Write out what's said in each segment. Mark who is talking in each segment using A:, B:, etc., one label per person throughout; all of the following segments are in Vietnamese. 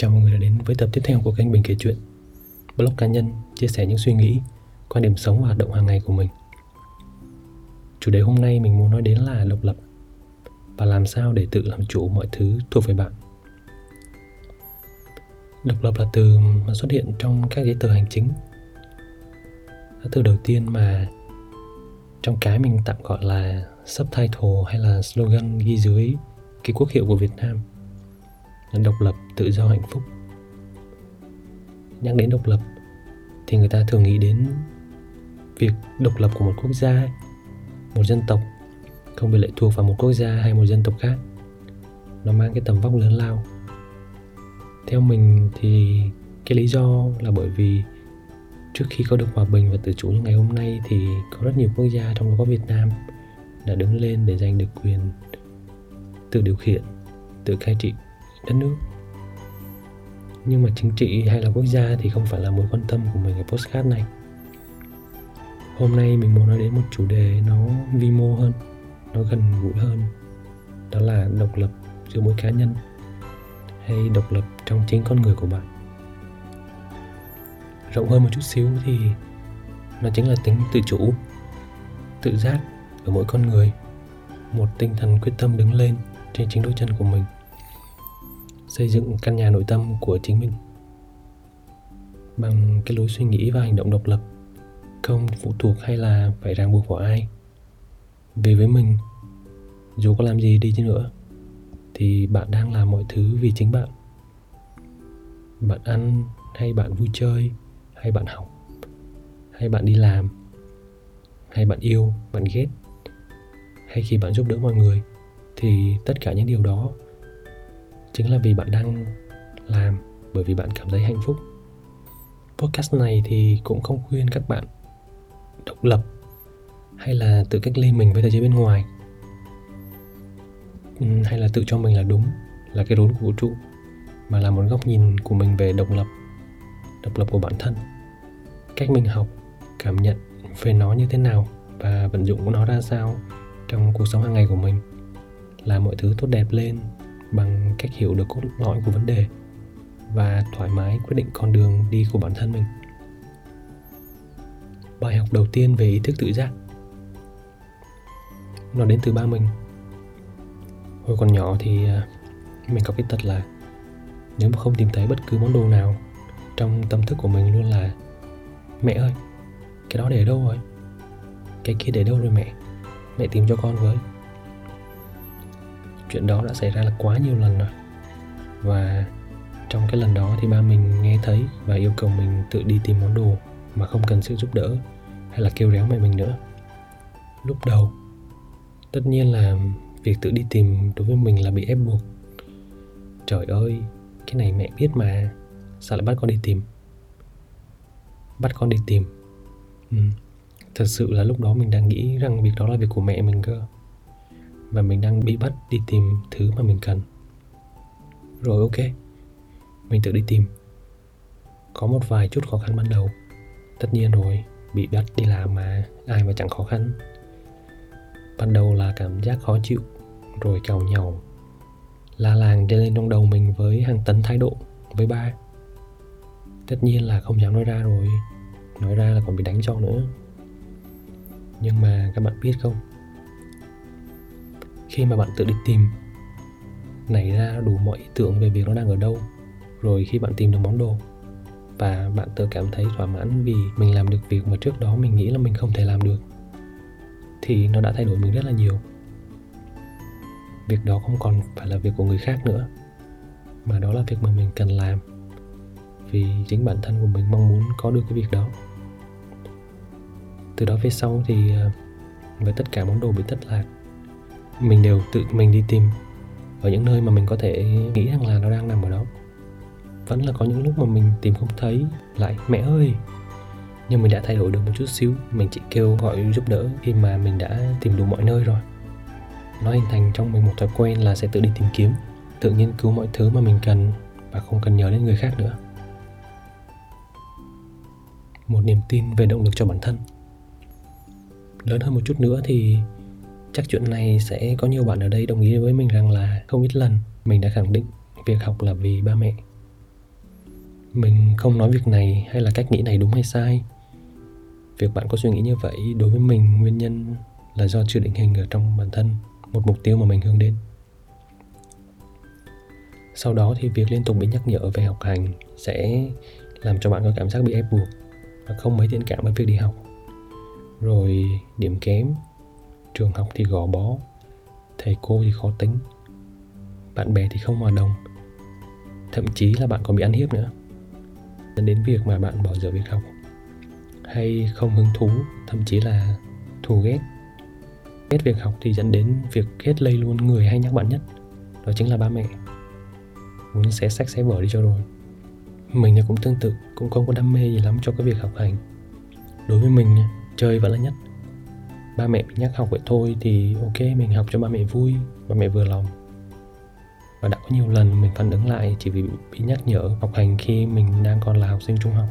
A: Chào mọi người đã đến với tập tiếp theo của kênh Bình kể chuyện. Blog cá nhân chia sẻ những suy nghĩ, quan điểm sống và hoạt động hàng ngày của mình. Chủ đề hôm nay mình muốn nói đến là độc lập Và làm sao để tự làm chủ mọi thứ thuộc về bạn. Độc lập là từ mà xuất hiện trong các giấy tờ hành chính. Là từ đầu tiên mà trong cái mình tạm gọi là subtitle hay là slogan ghi dưới cái quốc hiệu của Việt Nam là độc lập, tự do, hạnh phúc. Nhắc đến độc lập thì người ta thường nghĩ đến việc độc lập của một quốc gia, một dân tộc không bị lệ thuộc vào một quốc gia hay một dân tộc khác. Nó mang cái tầm vóc lớn lao. Theo mình thì cái lý do là bởi vì trước khi có được hòa bình và tự chủ như ngày hôm nay thì có rất nhiều quốc gia trong đó có Việt Nam đã đứng lên để giành được quyền tự điều khiển, tự cai trị đất nước. Nhưng mà chính trị hay là quốc gia thì không phải là mối quan tâm của mình ở postcard này. Hôm nay mình muốn nói đến một chủ đề nó vi mô hơn, nó gần gũi hơn. Đó là độc lập giữa mỗi cá nhân hay độc lập trong chính con người của bạn rộng hơn một chút xíu thì nó chính là tính tự chủ tự giác ở mỗi con người một tinh thần quyết tâm đứng lên trên chính đôi chân của mình xây dựng căn nhà nội tâm của chính mình bằng cái lối suy nghĩ và hành động độc lập, không phụ thuộc hay là phải ràng buộc vào ai. Về với mình, dù có làm gì đi chứ nữa, thì bạn đang làm mọi thứ vì chính bạn. Bạn ăn hay bạn vui chơi, hay bạn học, hay bạn đi làm, hay bạn yêu, bạn ghét, hay khi bạn giúp đỡ mọi người, thì tất cả những điều đó chính là vì bạn đang làm, bởi vì bạn cảm thấy hạnh phúc. Podcast này thì cũng không khuyên các bạn độc lập hay là tự cách ly mình với thế giới bên ngoài. Ừ, hay là tự cho mình là đúng, là cái rốn của vũ trụ, mà là một góc nhìn của mình về độc lập độc lập của bản thân. Cách mình học, cảm nhận về nó như thế nào và vận dụng của nó ra sao trong cuộc sống hàng ngày của mình là mọi thứ tốt đẹp lên bằng cách hiểu được cốt lõi của vấn đề và thoải mái quyết định con đường đi của bản thân mình. Bài học đầu tiên về ý thức tự giác. Nó đến từ ba mình. Hồi còn nhỏ thì à, mình có cái tật là nếu mà không tìm thấy bất cứ món đồ nào trong tâm thức của mình luôn là, mẹ ơi, cái đó để đâu rồi? Cái kia để đâu rồi mẹ? Mẹ tìm cho con với chuyện đó đã xảy ra là quá nhiều lần rồi. Và trong cái lần đó thì ba mình nghe thấy và yêu cầu mình tự đi tìm món đồ mà không cần sự giúp đỡ hay là kêu réo mẹ mình nữa. Lúc đầu, tất nhiên là việc tự đi tìm đối với mình là bị ép buộc. Trời ơi, cái này mẹ biết mà, sao lại bắt con đi tìm? Bắt con đi tìm? Ừ. thật sự là lúc đó mình đang nghĩ rằng việc đó là việc của mẹ mình cơ và mình đang bị bắt đi tìm thứ mà mình cần. Rồi, ok. Mình tự đi tìm. Có một vài chút khó khăn ban đầu. Tất nhiên rồi, bị bắt đi làm mà, ai mà chẳng khó khăn. Ban đầu là cảm giác khó chịu, rồi cào nhau la làng dâng lên trong đầu mình với hàng tấn thái độ, với ba. Tất nhiên là không dám nói ra rồi. Nói ra là còn bị đánh cho nữa. Nhưng mà các bạn biết không? Khi mà bạn tự đi tìm. Nảy ra đủ mọi ý tưởng về việc nó đang ở đâu, rồi khi bạn tìm được món đồ. Và bạn tự cảm thấy thỏa mãn vì mình làm được việc mà trước đó mình nghĩ là mình không thể làm được, thì nó đã thay đổi mình rất là nhiều. Việc đó không còn phải là việc của người khác nữa, mà đó là việc mà mình cần làm, vì chính bản thân của mình mong muốn có được cái việc đó. Từ đó về sau thì ờ, với tất cả món đồ bị thất lạc mình đều tự mình đi tìm ở những nơi mà mình có thể nghĩ rằng là nó đang nằm ở đó. Vẫn là có những lúc mà mình tìm không thấy, lại mẹ ơi! Nhưng mình đã thay đổi được một chút xíu, mình chỉ kêu gọi giúp đỡ khi mà mình đã tìm đủ mọi nơi rồi. Nó hình thành trong mình một thói quen là sẽ tự đi tìm kiếm, tự nghiên cứu mọi thứ mà mình cần và không cần nhờ đến người khác nữa. Một niềm tin về động lực cho bản thân. Lớn hơn một chút nữa thì chắc chuyện này sẽ có nhiều bạn ở đây đồng ý với mình rằng là không ít lần mình đã khẳng định việc học là vì ba mẹ. Mình không nói việc này hay là cách nghĩ này đúng hay sai. Việc bạn có suy nghĩ như vậy đối với mình nguyên nhân là do chưa định hình ở trong bản thân một mục tiêu mà mình hướng đến. Sau đó thì việc liên tục bị nhắc nhở về học hành sẽ làm cho bạn có cảm giác bị ép buộc và không mấy thiện cảm với việc đi học. Rồi điểm kém trường học thì gò bó, thầy cô thì khó tính, bạn bè thì không hòa đồng, thậm chí là bạn còn bị ăn hiếp nữa. Dẫn đến việc mà bạn bỏ dở việc học, hay không hứng thú, thậm chí là thù ghét. Ghét việc học thì dẫn đến việc ghét lây luôn người hay nhắc bạn nhất, đó chính là ba mẹ. Muốn xé sách xé vở đi cho rồi. Mình thì cũng tương tự, cũng không có đam mê gì lắm cho cái việc học hành. Đối với mình chơi vẫn là nhất ba mẹ mình nhắc học vậy thôi thì ok, mình học cho ba mẹ vui. Ba mẹ vừa lòng. Và đã có nhiều lần mình phản ứng lại chỉ vì bị nhắc nhở học hành khi mình đang còn là học sinh trung học.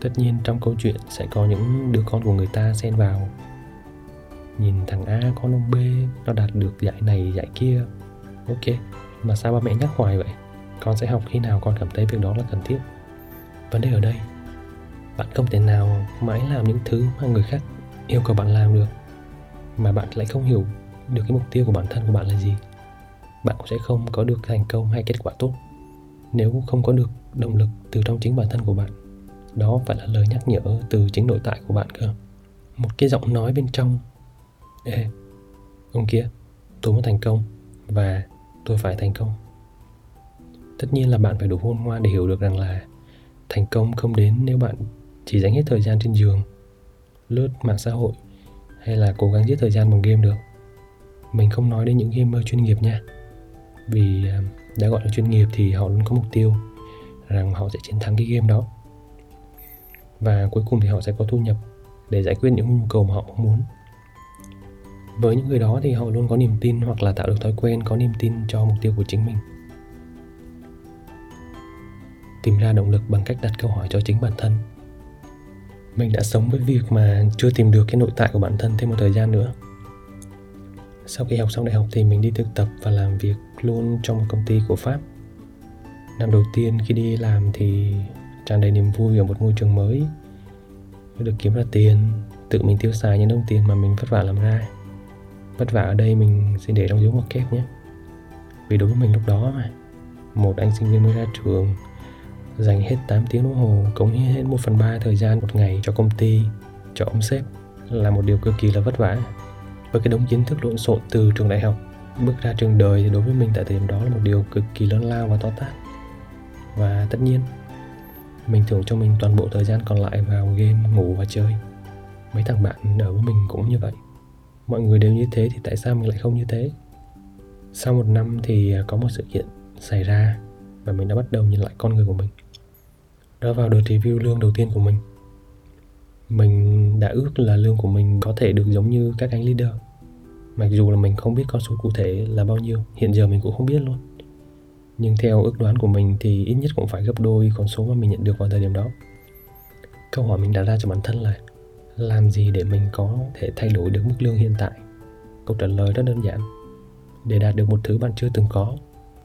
A: Tất nhiên trong câu chuyện sẽ có những đứa con của người ta xen vào. Nhìn thằng A con ông B nó đạt được giải này, giải kia. Ok, mà sao ba mẹ nhắc hoài vậy? Con sẽ học khi nào con cảm thấy việc đó là cần thiết? Vấn đề ở đây, bạn không thể nào mãi làm những thứ mà người khác yêu cầu bạn làm được mà bạn lại không hiểu được cái mục tiêu của bản thân của bạn là gì, bạn cũng sẽ không có được thành công hay kết quả tốt nếu không có được động lực từ trong chính bản thân của bạn. Đó phải là lời nhắc nhở từ chính nội tại của bạn cơ. Một cái giọng nói bên trong, ê, ông kia, tôi muốn thành công và tôi phải thành công. Tất nhiên là bạn phải đủ khôn ngoan để hiểu được rằng là thành công không đến nếu bạn chỉ dành hết thời gian trên giường lướt mạng xã hội hay là cố gắng giết thời gian bằng game được. Mình không nói đến những gamer chuyên nghiệp nha. Vì à, đã gọi là chuyên nghiệp thì họ luôn có mục tiêu rằng họ sẽ chiến thắng cái game đó. Và cuối cùng thì họ sẽ có thu nhập để giải quyết những nhu cầu mà họ mong muốn. Với những người đó thì họ luôn có niềm tin hoặc là tạo được thói quen, có niềm tin cho mục tiêu của chính mình. Tìm ra động lực bằng cách đặt câu hỏi cho chính bản thân mình đã sống với việc mà chưa tìm được cái nội tại của bản thân thêm một thời gian nữa. Sau khi học xong đại học thì mình đi thực tập và làm việc luôn trong một công ty của pháp. Năm đầu tiên khi đi làm thì tràn đầy niềm vui ở một môi trường mới. Được kiếm ra tiền, tự mình tiêu xài những đồng tiền mà mình vất vả làm ra. Vất vả ở đây mình xin để trong dấu ngoặc kép nhé. Vì đối với mình lúc đó mà một anh sinh viên mới ra trường dành hết 8 tiếng đồng hồ, cống hiến hết 1 phần 3 thời gian một ngày cho công ty, cho ông sếp là một điều cực kỳ là vất vả. Với cái đống kiến thức lộn xộn từ trường đại học, bước ra trường đời thì đối với mình tại thời điểm đó là một điều cực kỳ lớn lao và to tát. Và tất nhiên, mình thưởng cho mình toàn bộ thời gian còn lại vào game, ngủ và chơi. Mấy thằng bạn ở với mình cũng như vậy. Mọi người đều như thế thì tại sao mình lại không như thế? Sau một năm thì à, có một sự kiện xảy ra và mình đã bắt đầu nhìn lại con người của mình đó vào đợt review lương đầu tiên của mình. Mình đã ước là lương của mình có thể được giống như các anh leader. Mặc dù là mình không biết con số cụ thể là bao nhiêu, hiện giờ mình cũng không biết luôn. Nhưng theo ước đoán của mình thì ít nhất cũng phải gấp đôi con số mà mình nhận được vào thời điểm đó. Câu hỏi mình đặt ra cho bản thân là, làm gì để mình có thể thay đổi được mức lương hiện tại? Câu trả lời rất đơn giản. Để đạt được một thứ bạn chưa từng có,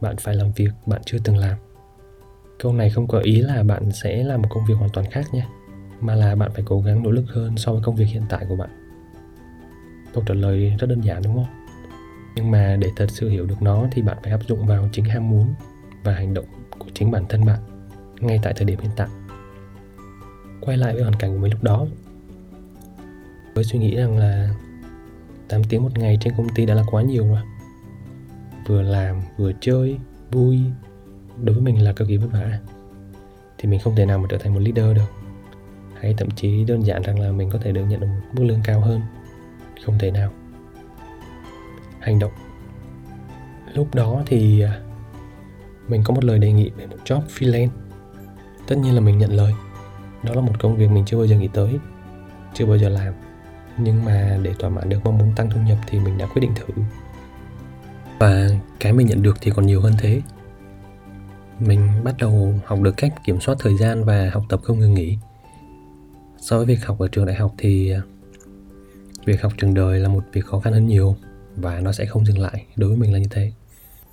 A: bạn phải làm việc bạn chưa từng làm câu này không có ý là bạn sẽ làm một công việc hoàn toàn khác nhé, mà là bạn phải cố gắng nỗ lực hơn so với công việc hiện tại của bạn. Câu trả lời rất đơn giản đúng không? Nhưng mà để thật sự hiểu được nó thì bạn phải áp dụng vào chính ham muốn và hành động của chính bản thân bạn ngay tại thời điểm hiện tại. Quay lại với hoàn cảnh của mình lúc đó. Với suy nghĩ rằng là 8 tiếng một ngày trên công ty đã là quá nhiều rồi. Vừa làm, vừa chơi, vui đối với mình là cực kỳ vất vả. Thì mình không thể nào mà trở thành một leader được. Hay thậm chí đơn giản rằng là mình có thể được nhận được một mức lương cao hơn. Không thể nào. Hành động. Lúc đó thì à, mình có một lời đề nghị về một job freelance. Tất nhiên là mình nhận lời. Đó là một công việc mình chưa bao giờ nghĩ tới, chưa bao giờ làm. Nhưng mà để thỏa mãn được mong muốn tăng thu nhập thì mình đã quyết định thử. Và cái mình nhận được thì còn nhiều hơn thế mình bắt đầu học được cách kiểm soát thời gian và học tập không ngừng nghỉ. So với việc học ở trường đại học thì à, việc học trường đời là một việc khó khăn hơn nhiều và nó sẽ không dừng lại đối với mình là như thế.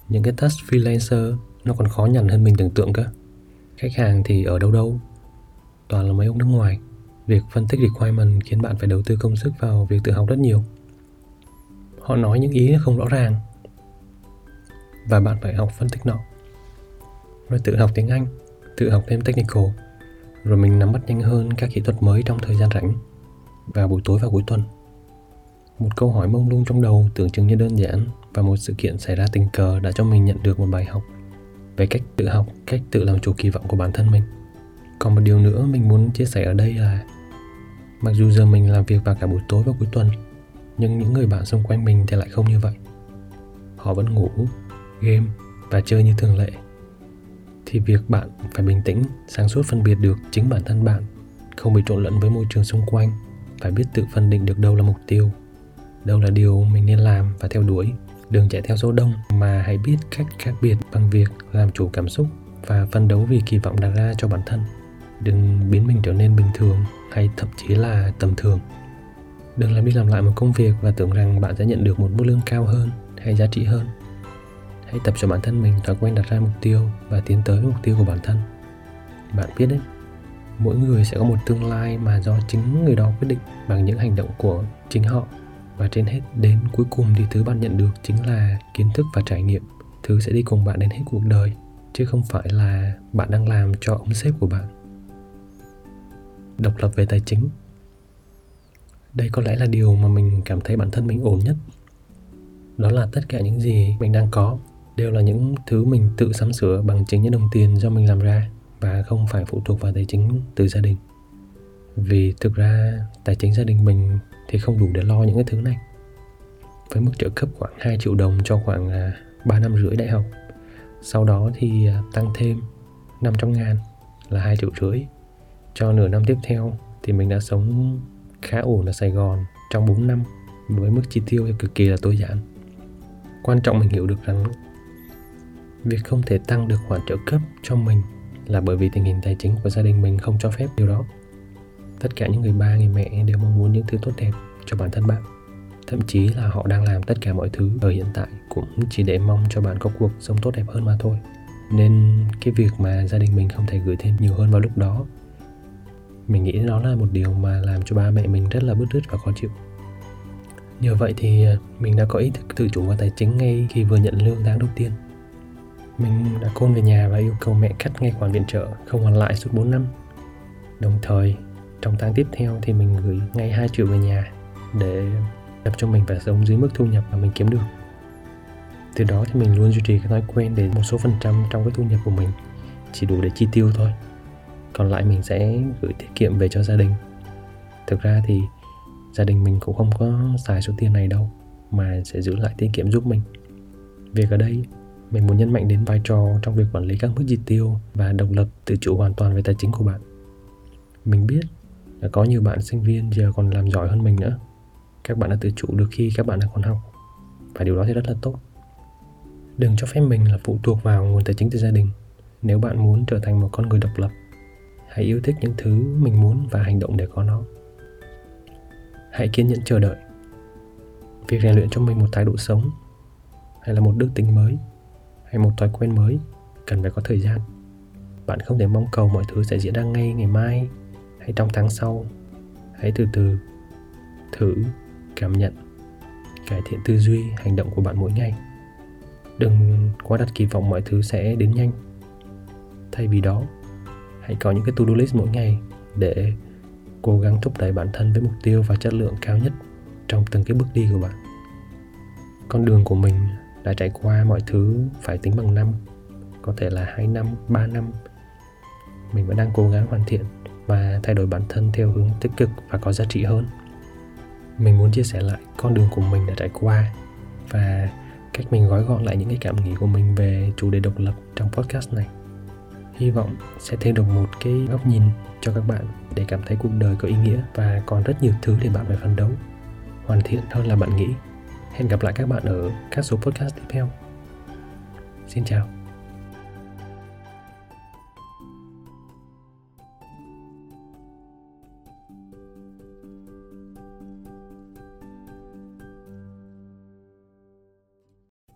A: Những cái task freelancer nó còn khó nhằn hơn mình tưởng tượng cơ. Khách hàng thì ở đâu đâu, toàn là mấy ông nước ngoài. Việc phân tích requirement khiến bạn phải đầu tư công sức vào việc tự học rất nhiều. Họ nói những ý không rõ ràng và bạn phải học phân tích nó rồi tự học tiếng anh tự học thêm technical rồi mình nắm bắt nhanh hơn các kỹ thuật mới trong thời gian rảnh vào buổi tối và cuối tuần một câu hỏi mông lung trong đầu tưởng chừng như đơn giản và một sự kiện xảy ra tình cờ đã cho mình nhận được một bài học về cách tự học, cách tự làm chủ kỳ vọng của bản thân mình. Còn một điều nữa mình muốn chia sẻ ở đây là mặc dù giờ mình làm việc vào cả buổi tối và cuối tuần, nhưng những người bạn xung quanh mình thì lại không như vậy. Họ vẫn ngủ, game và chơi như thường lệ. Thì việc bạn phải bình tĩnh, sáng suốt phân biệt được chính bản thân bạn, không bị trộn lẫn với môi trường xung quanh, phải biết tự phân định được đâu là mục tiêu, đâu là điều mình nên làm và theo đuổi. Đừng chạy theo số đông mà hãy biết cách khác biệt bằng việc làm chủ cảm xúc và phân đấu vì kỳ vọng đặt ra cho bản thân. Đừng biến mình trở nên bình thường hay thậm chí là tầm thường. Đừng làm đi làm lại một công việc và tưởng rằng bạn sẽ nhận được một mức lương cao hơn hay giá trị hơn hãy tập cho bản thân mình thói quen đặt ra mục tiêu và tiến tới mục tiêu của bản thân. Bạn biết đấy, mỗi người sẽ có một tương lai mà do chính người đó quyết định bằng những hành động của chính họ. Và trên hết, đến cuối cùng thì thứ bạn nhận được chính là kiến thức và trải nghiệm. Thứ sẽ đi cùng bạn đến hết cuộc đời, chứ không phải là bạn đang làm cho ông sếp của bạn. Độc lập về tài chính. Đây có lẽ là điều mà mình cảm thấy bản thân mình ổn nhất. Đó là tất cả những gì mình đang có đều là những thứ mình tự sắm sửa bằng chính những đồng tiền do mình làm ra và không phải phụ thuộc vào tài chính từ gia đình. Vì thực ra, tài chính gia đình mình thì không đủ để lo những cái thứ này. Với mức trợ cấp khoảng 2 triệu đồng cho khoảng à, 3 năm rưỡi đại học, sau đó thì à, tăng thêm 500 ngàn là 2 triệu rưỡi. Cho nửa năm tiếp theo thì mình đã sống khá ổn ở Sài Gòn trong 4 năm với mức chi tiêu cực kỳ là tối giản. Quan trọng mình hiểu được rằng việc không thể tăng được khoản trợ cấp cho mình là bởi vì tình hình tài chính của gia đình mình không cho phép điều đó. Tất cả những người ba, người mẹ đều mong muốn những thứ tốt đẹp cho bản thân bạn. Thậm chí là họ đang làm tất cả mọi thứ ở hiện tại cũng chỉ để mong cho bạn có cuộc sống tốt đẹp hơn mà thôi. Nên cái việc mà gia đình mình không thể gửi thêm nhiều hơn vào lúc đó, mình nghĩ nó là một điều mà làm cho ba mẹ mình rất là bứt rứt và khó chịu. Nhờ vậy thì mình đã có ý thức tự chủ và tài chính ngay khi vừa nhận lương tháng đầu tiên mình đã côn về nhà và yêu cầu mẹ cắt ngay khoản viện trợ, không hoàn lại suốt 4 năm. Đồng thời, trong tháng tiếp theo thì mình gửi ngay 2 triệu về nhà để tập cho mình phải sống dưới mức thu nhập mà mình kiếm được. Từ đó thì mình luôn duy trì cái thói quen để một số phần trăm trong cái thu nhập của mình chỉ đủ để chi tiêu thôi. Còn lại mình sẽ gửi tiết kiệm về cho gia đình. Thực ra thì gia đình mình cũng không có xài số tiền này đâu, mà sẽ giữ lại tiết kiệm giúp mình. Việc ở đây mình muốn nhấn mạnh đến vai trò trong việc quản lý các mức chi tiêu và độc lập tự chủ hoàn toàn về tài chính của bạn. Mình biết là có nhiều bạn sinh viên giờ còn làm giỏi hơn mình nữa. Các bạn đã tự chủ được khi các bạn đang còn học, và điều đó thì rất là tốt. Đừng cho phép mình là phụ thuộc vào nguồn tài chính từ gia đình. Nếu bạn muốn trở thành một con người độc lập, hãy yêu thích những thứ mình muốn và hành động để có nó. Hãy kiên nhẫn chờ đợi. Việc rèn luyện cho mình một thái độ sống hay là một đức tính mới hay một thói quen mới, cần phải có thời gian. Bạn không thể mong cầu mọi thứ sẽ diễn ra ngay ngày mai, hay trong tháng sau. Hãy từ từ thử cảm nhận, cải thiện tư duy, hành động của bạn mỗi ngày. Đừng quá đặt kỳ vọng mọi thứ sẽ đến nhanh. Thay vì đó, hãy có những cái to-do list mỗi ngày để cố gắng thúc đẩy bản thân với mục tiêu và chất lượng cao nhất trong từng cái bước đi của bạn. Con đường của mình đã trải qua mọi thứ phải tính bằng năm có thể là 2 năm, 3 năm. Mình vẫn đang cố gắng hoàn thiện và thay đổi bản thân theo hướng tích cực và có giá trị hơn. Mình muốn chia sẻ lại con đường của mình đã trải qua và cách mình gói gọn lại những cái cảm nghĩ của mình về chủ đề độc lập trong podcast này. Hy vọng sẽ thêm được một cái góc nhìn cho các bạn để cảm thấy cuộc đời có ý nghĩa và còn rất nhiều thứ để bạn phải phấn đấu. Hoàn thiện hơn là bạn nghĩ hẹn gặp lại các bạn ở các số podcast tiếp theo. Xin chào.